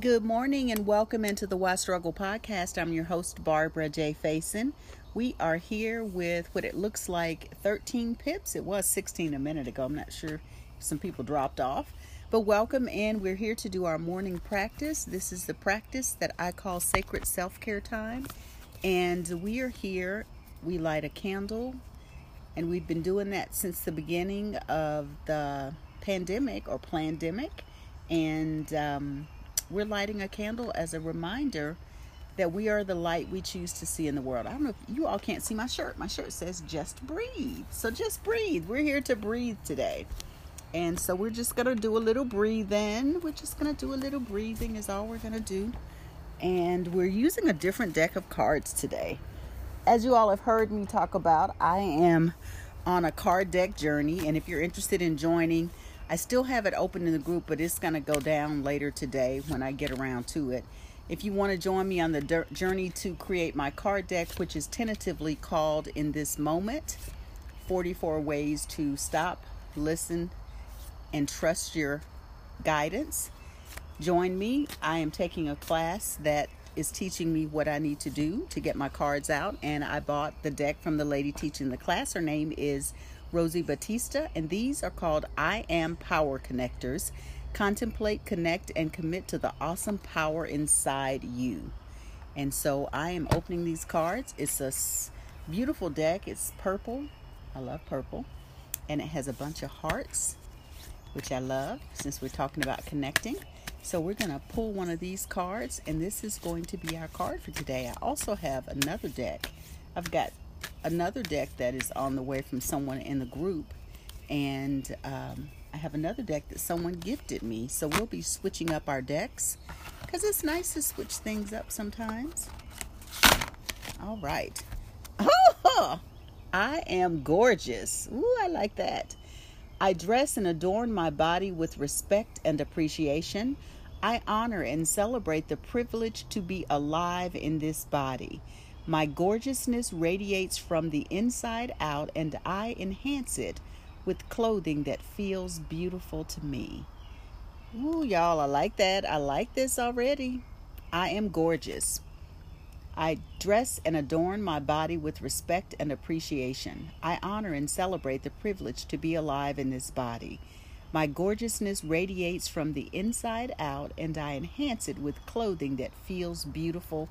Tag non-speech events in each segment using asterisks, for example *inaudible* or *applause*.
Good morning and welcome into the Why Struggle podcast. I'm your host, Barbara J. Faison. We are here with what it looks like 13 pips. It was 16 a minute ago. I'm not sure some people dropped off. But welcome, and we're here to do our morning practice. This is the practice that I call sacred self care time. And we are here, we light a candle, and we've been doing that since the beginning of the pandemic or pandemic. And um, we're lighting a candle as a reminder that we are the light we choose to see in the world. I don't know if you all can't see my shirt. My shirt says just breathe. So just breathe. We're here to breathe today. And so we're just going to do a little breathing. We're just going to do a little breathing, is all we're going to do. And we're using a different deck of cards today. As you all have heard me talk about, I am on a card deck journey. And if you're interested in joining, I still have it open in the group, but it's going to go down later today when I get around to it. If you want to join me on the journey to create my card deck, which is tentatively called in this moment 44 Ways to Stop, Listen, and Trust Your Guidance, join me. I am taking a class that is teaching me what I need to do to get my cards out, and I bought the deck from the lady teaching the class. Her name is Rosie Batista, and these are called I Am Power Connectors. Contemplate, connect, and commit to the awesome power inside you. And so I am opening these cards. It's a beautiful deck. It's purple. I love purple. And it has a bunch of hearts, which I love since we're talking about connecting. So we're going to pull one of these cards, and this is going to be our card for today. I also have another deck. I've got another deck that is on the way from someone in the group, and um, I have another deck that someone gifted me. So we'll be switching up our decks because it's nice to switch things up sometimes. All right. Oh, *laughs* I am gorgeous. Ooh, I like that. I dress and adorn my body with respect and appreciation. I honor and celebrate the privilege to be alive in this body. My gorgeousness radiates from the inside out, and I enhance it with clothing that feels beautiful to me. Ooh, y'all, I like that. I like this already. I am gorgeous. I dress and adorn my body with respect and appreciation. I honor and celebrate the privilege to be alive in this body. My gorgeousness radiates from the inside out, and I enhance it with clothing that feels beautiful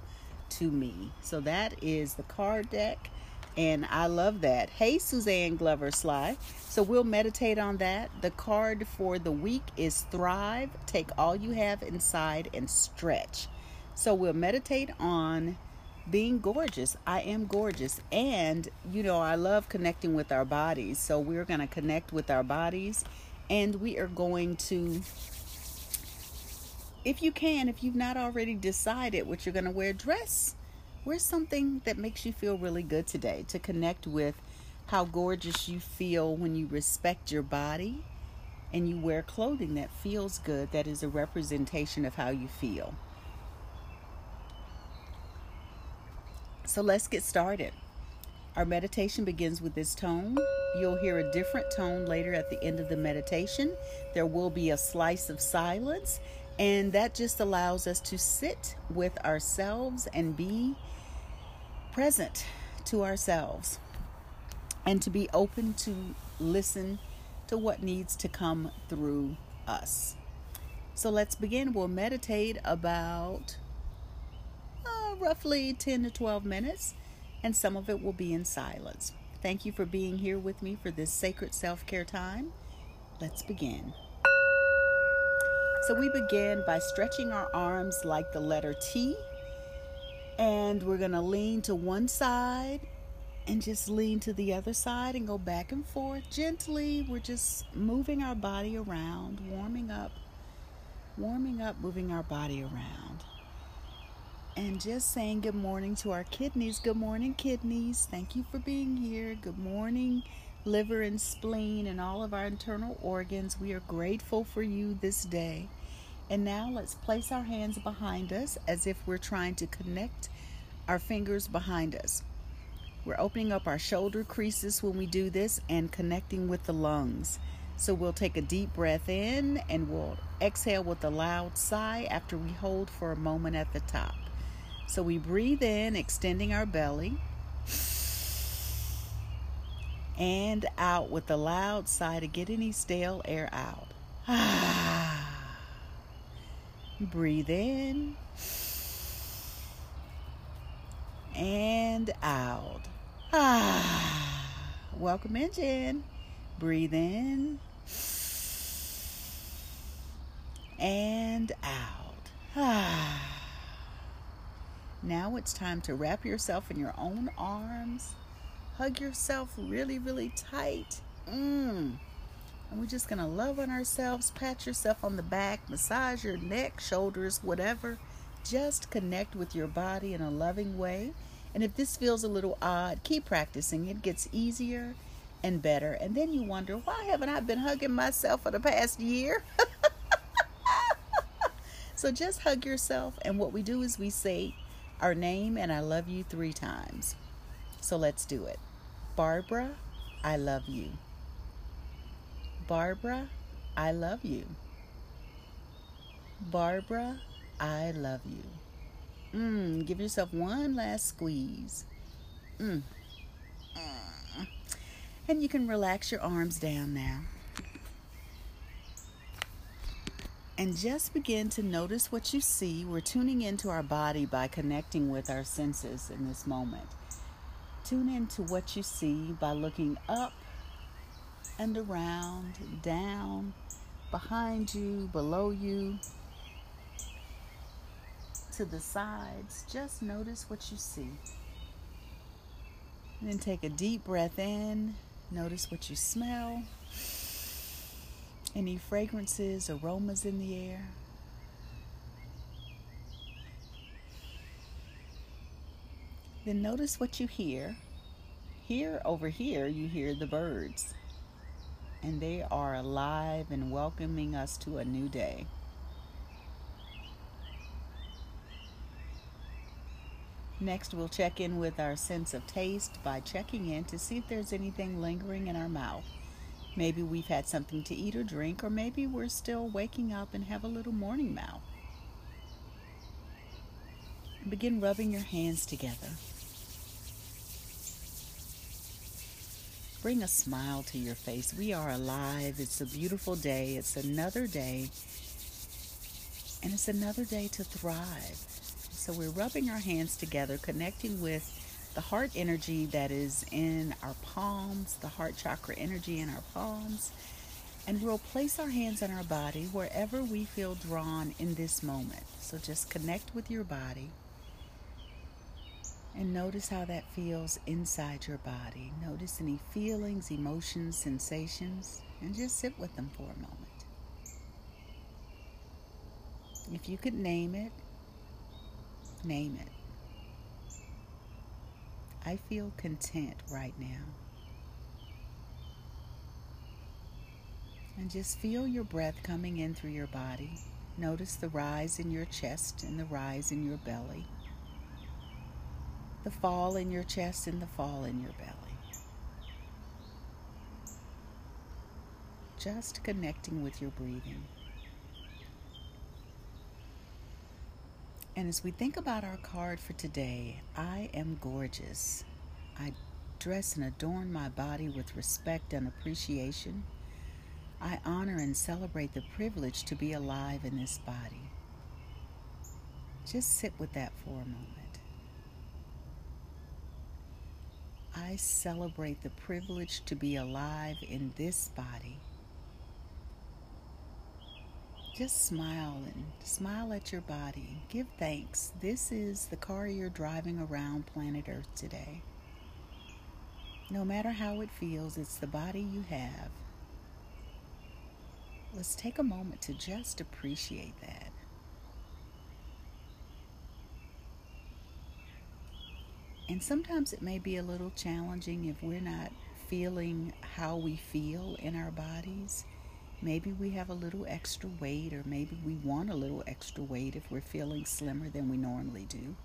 to me. So that is the card deck, and I love that. Hey, Suzanne Glover Sly. So we'll meditate on that. The card for the week is Thrive. Take all you have inside and stretch. So we'll meditate on being gorgeous. I am gorgeous. And, you know, I love connecting with our bodies. So we're going to connect with our bodies and we are going to if you can, if you've not already decided what you're going to wear, dress. Wear something that makes you feel really good today to connect with how gorgeous you feel when you respect your body and you wear clothing that feels good, that is a representation of how you feel. So let's get started. Our meditation begins with this tone. You'll hear a different tone later at the end of the meditation. There will be a slice of silence, and that just allows us to sit with ourselves and be present to ourselves and to be open to listen to what needs to come through us. So let's begin. We'll meditate about uh, roughly 10 to 12 minutes, and some of it will be in silence. Thank you for being here with me for this sacred self care time. Let's begin. So we begin by stretching our arms like the letter T. And we're going to lean to one side and just lean to the other side and go back and forth gently. We're just moving our body around, warming up, warming up, moving our body around. And just saying good morning to our kidneys. Good morning, kidneys. Thank you for being here. Good morning, liver and spleen, and all of our internal organs. We are grateful for you this day. And now let's place our hands behind us as if we're trying to connect our fingers behind us. We're opening up our shoulder creases when we do this and connecting with the lungs. So we'll take a deep breath in and we'll exhale with a loud sigh after we hold for a moment at the top. So we breathe in, extending our belly, and out with a loud sigh to get any stale air out. *sighs* Ah. Breathe in and out. Ah, Welcome in, Jen. Breathe in and out. Ah. now it's time to wrap yourself in your own arms. Hug yourself really, really tight. Mm. And we're just going to love on ourselves, pat yourself on the back, massage your neck, shoulders, whatever. Just connect with your body in a loving way. And if this feels a little odd, keep practicing. It gets easier and better. And then you wonder, why haven't I been hugging myself for the past year? *laughs* so just hug yourself. And what we do is we say our name and I love you three times. So let's do it. Barbara, I love you. Barbara, I love you. Barbara, I love you. Mmm, give yourself one last squeeze. Mmm. And you can relax your arms down now. And just begin to notice what you see. We're tuning into our body by connecting with our senses in this moment. Tune into what you see by looking up and around, down, behind you, below you, to the sides. Just notice what you see. And then take a deep breath in Notice what you smell. Any fragrances, aromas in the air. Then notice what you hear. Here, over here, you hear the birds. And they are alive and welcoming us to a new day. Next, we'll check in with our sense of taste by checking in to see if there's anything lingering in our mouth. Maybe we've had something to eat or drink, or maybe we're still waking up and have a little morning mouth. Begin rubbing your hands together. Bring a smile to your face. We are alive. It's a beautiful day. It's another day. And it's another day to thrive. So we're rubbing our hands together, connecting with the heart energy that is in our palms, the heart chakra energy in our palms. And we'll place our hands on our body wherever we feel drawn in this moment. So just connect with your body and notice how that feels inside your body. Notice any feelings, emotions, sensations, and just sit with them for a moment. If you could name it, Name it. I feel content right now. And just feel your breath coming in through your body. Notice the rise in your chest and the rise in your belly. The fall in your chest and the fall in your belly. Just connecting with your breathing. And as we think about our card for today, I am gorgeous. I dress and adorn my body with respect and appreciation. I honor and celebrate the privilege to be alive in this body. Just sit with that for a moment. I celebrate the privilege to be alive in this body. Just smile and smile at your body. Give thanks. This is the car you're driving around planet Earth today. No matter how it feels, it's the body you have. Let's take a moment to just appreciate that. And sometimes it may be a little challenging if we're not feeling how we feel in our bodies. Maybe we have a little extra weight, or maybe we want a little extra weight if we're feeling slimmer than we normally do.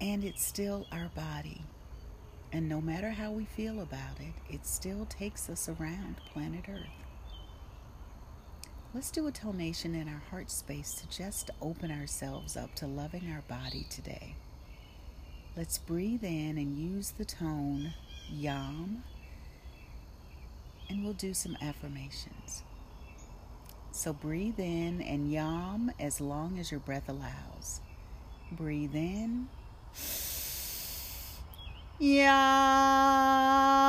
And it's still our body. And no matter how we feel about it, it still takes us around planet Earth. Let's do a tonation in our heart space to just open ourselves up to loving our body today. Let's breathe in and use the tone Yam, and we'll do some affirmations. So breathe in and Yam as long as your breath allows. Breathe in. I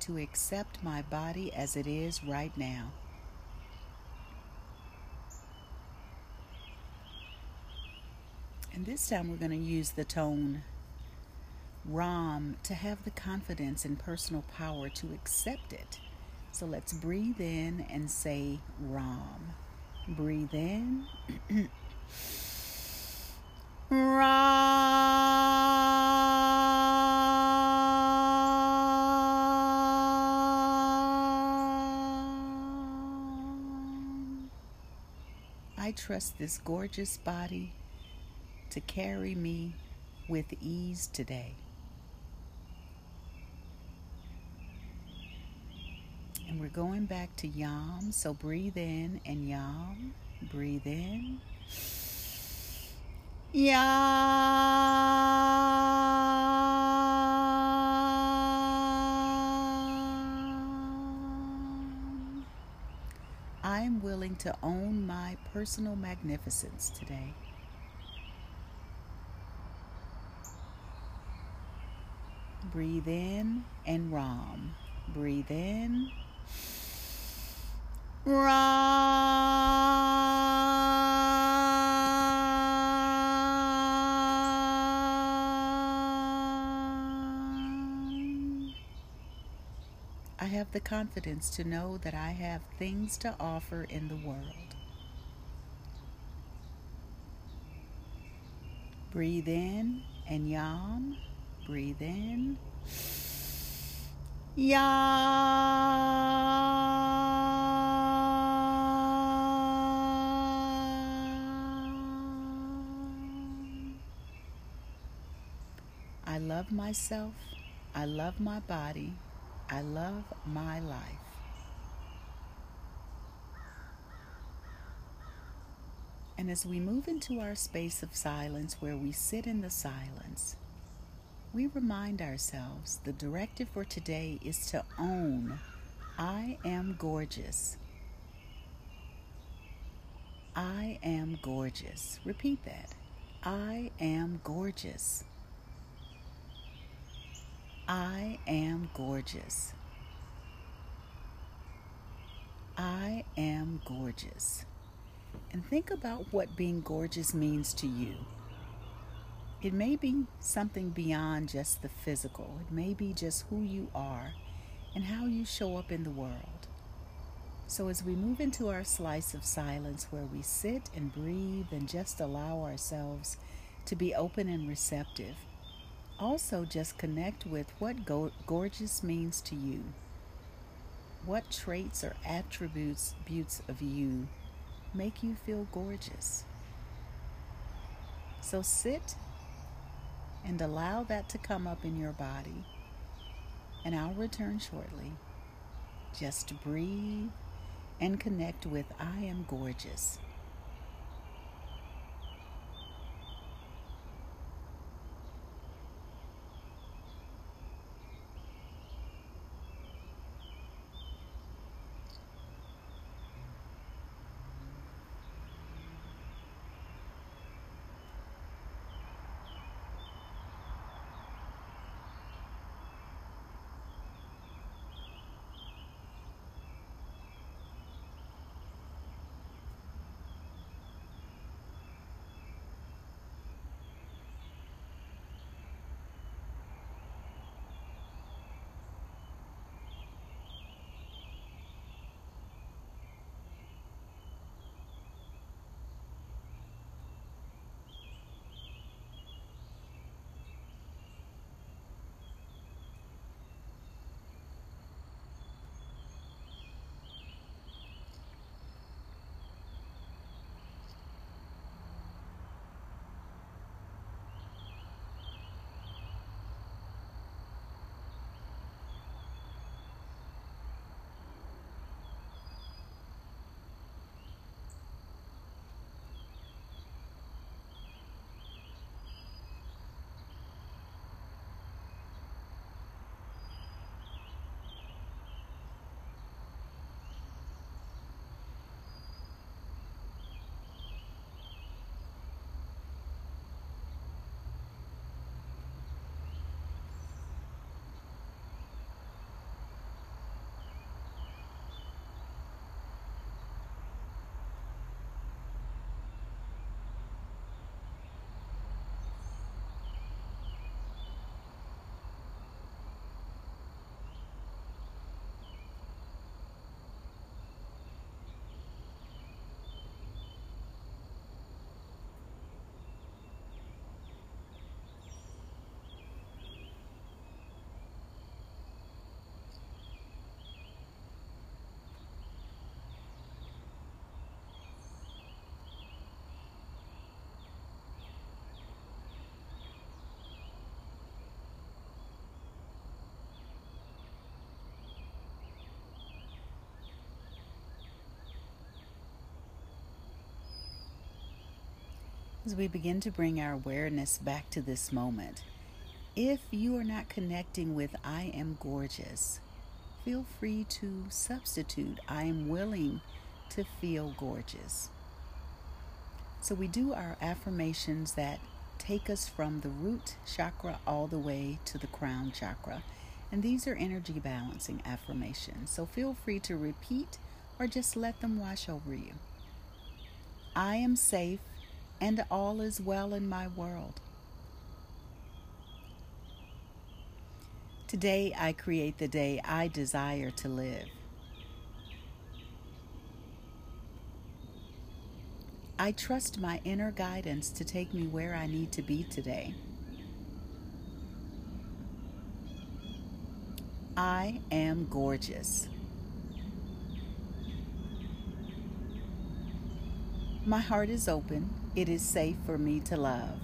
to accept my body as it is right now. And this time we're going to use the tone Ram to have the confidence and personal power to accept it. So let's breathe in and say Ram. Breathe in. *clears throat* Ram. I trust this gorgeous body to carry me with ease today. And we're going back to Yam. So breathe in and Yam. Breathe in. Yam. I am willing to own my personal magnificence today. Breathe in and Ram. Breathe in. Ram. Have the confidence to know that I have things to offer in the world. Breathe in and Yam. Breathe in. Yam. I love myself. I love my body. I love my life. And as we move into our space of silence where we sit in the silence, we remind ourselves the directive for today is to own I am gorgeous. I am gorgeous. Repeat that. I am gorgeous. I am gorgeous. I am gorgeous. And think about what being gorgeous means to you. It may be something beyond just the physical, it may be just who you are and how you show up in the world. So, as we move into our slice of silence where we sit and breathe and just allow ourselves to be open and receptive, also just connect with what go- gorgeous means to you. What traits or attributes attributes of you make you feel gorgeous? So sit and allow that to come up in your body. And I'll return shortly. Just breathe and connect with I am gorgeous. As we begin to bring our awareness back to this moment. If you are not connecting with I am gorgeous, feel free to substitute I am willing to feel gorgeous. So we do our affirmations that take us from the root chakra all the way to the crown chakra. And these are energy balancing affirmations. So feel free to repeat or just let them wash over you. I am safe and all is well in my world. Today I create the day I desire to live. I trust my inner guidance to take me where I need to be today. I am gorgeous. My heart is open. It is safe for me to love.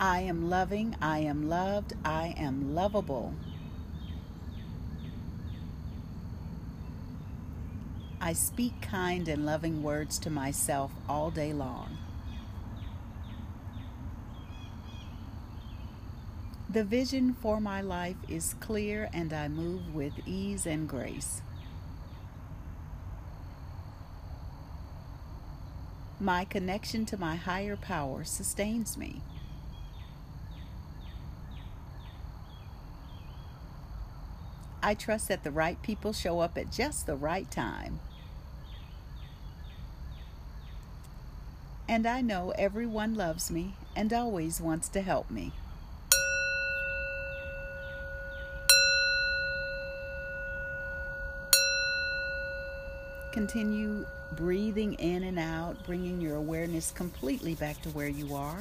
I am loving. I am loved. I am lovable. I speak kind and loving words to myself all day long. The vision for my life is clear and I move with ease and grace. My connection to my higher power sustains me. I trust that the right people show up at just the right time. and I know everyone loves me and always wants to help me. Continue breathing in and out, bringing your awareness completely back to where you are.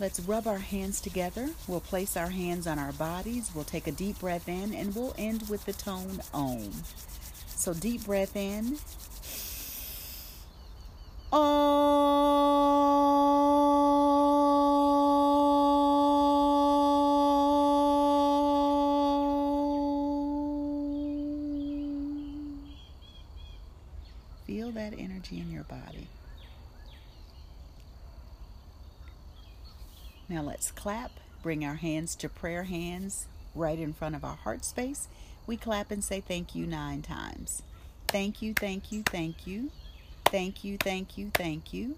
Let's rub our hands together. We'll place our hands on our bodies. We'll take a deep breath in and we'll end with the tone Om. So, deep breath in. Feel energy in your body. Now let's clap. Bring our hands to prayer hands right in front of our heart space. We clap and say thank you nine times. Thank you, thank you, thank you. Thank you, thank you, thank you.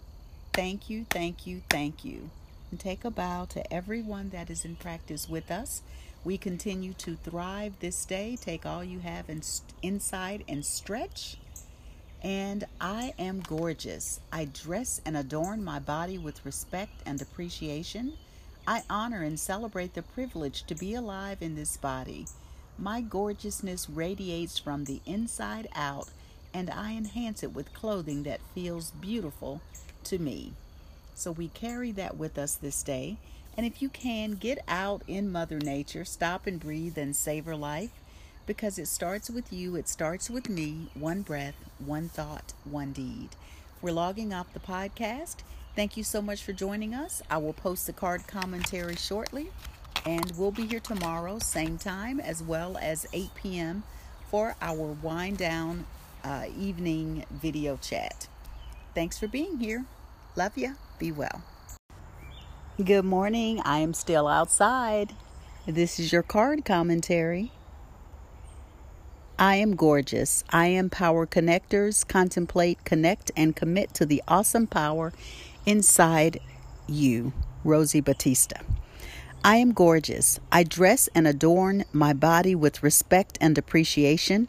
Thank you, thank you, thank you. And take a bow to everyone that is in practice with us. We continue to thrive this day. Take all you have in, inside and stretch. And I am gorgeous. I dress and adorn my body with respect and appreciation. I honor and celebrate the privilege to be alive in this body. My gorgeousness radiates from the inside out and I enhance it with clothing that feels beautiful to me. So we carry that with us this day. And if you can, get out in Mother Nature, stop and breathe and savor life because it starts with you, it starts with me. One breath, one thought, one deed. We're logging off the podcast. Thank you so much for joining us. I will post the card commentary shortly, and we'll be here tomorrow, same time, as well as 8 p.m. for our wind down uh, evening video chat. Thanks for being here. Love ya. Be well. Good morning. I am still outside. This is your card commentary. I am gorgeous. I am power connectors. Contemplate, connect, and commit to the awesome power inside you. Rosie Batista. I am gorgeous. I dress and adorn my body with respect and appreciation.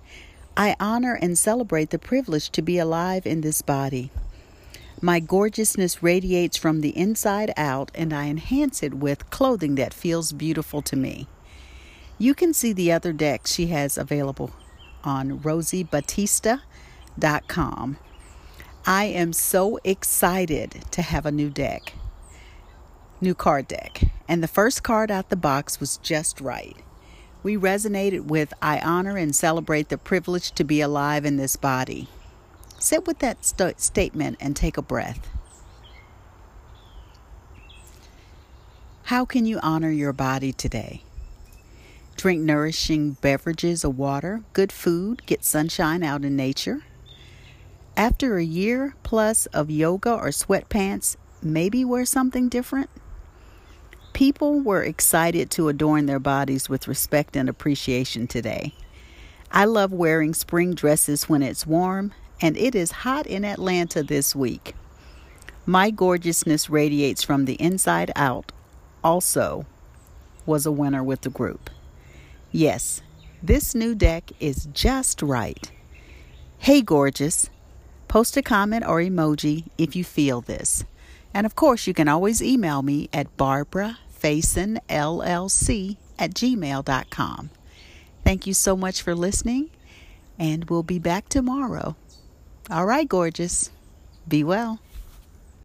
I honor and celebrate the privilege to be alive in this body. My gorgeousness radiates from the inside out, and I enhance it with clothing that feels beautiful to me. You can see the other decks she has available on rosiebatista.com. I am so excited to have a new deck, new card deck, and the first card out the box was just right. We resonated with I honor and celebrate the privilege to be alive in this body. Sit with that st- statement and take a breath. How can you honor your body today? Drink nourishing beverages of water, good food, get sunshine out in nature, After a year plus of yoga or sweatpants, maybe wear something different? People were excited to adorn their bodies with respect and appreciation today. I love wearing spring dresses when it's warm, and it is hot in Atlanta this week. My gorgeousness radiates from the inside out, also was a winner with the group. Yes, this new deck is just right. Hey, gorgeous. Post a comment or emoji if you feel this. And of course, you can always email me at barbarafaisonllc at gmail.com. Thank you so much for listening, and we'll be back tomorrow. All right, gorgeous. Be well.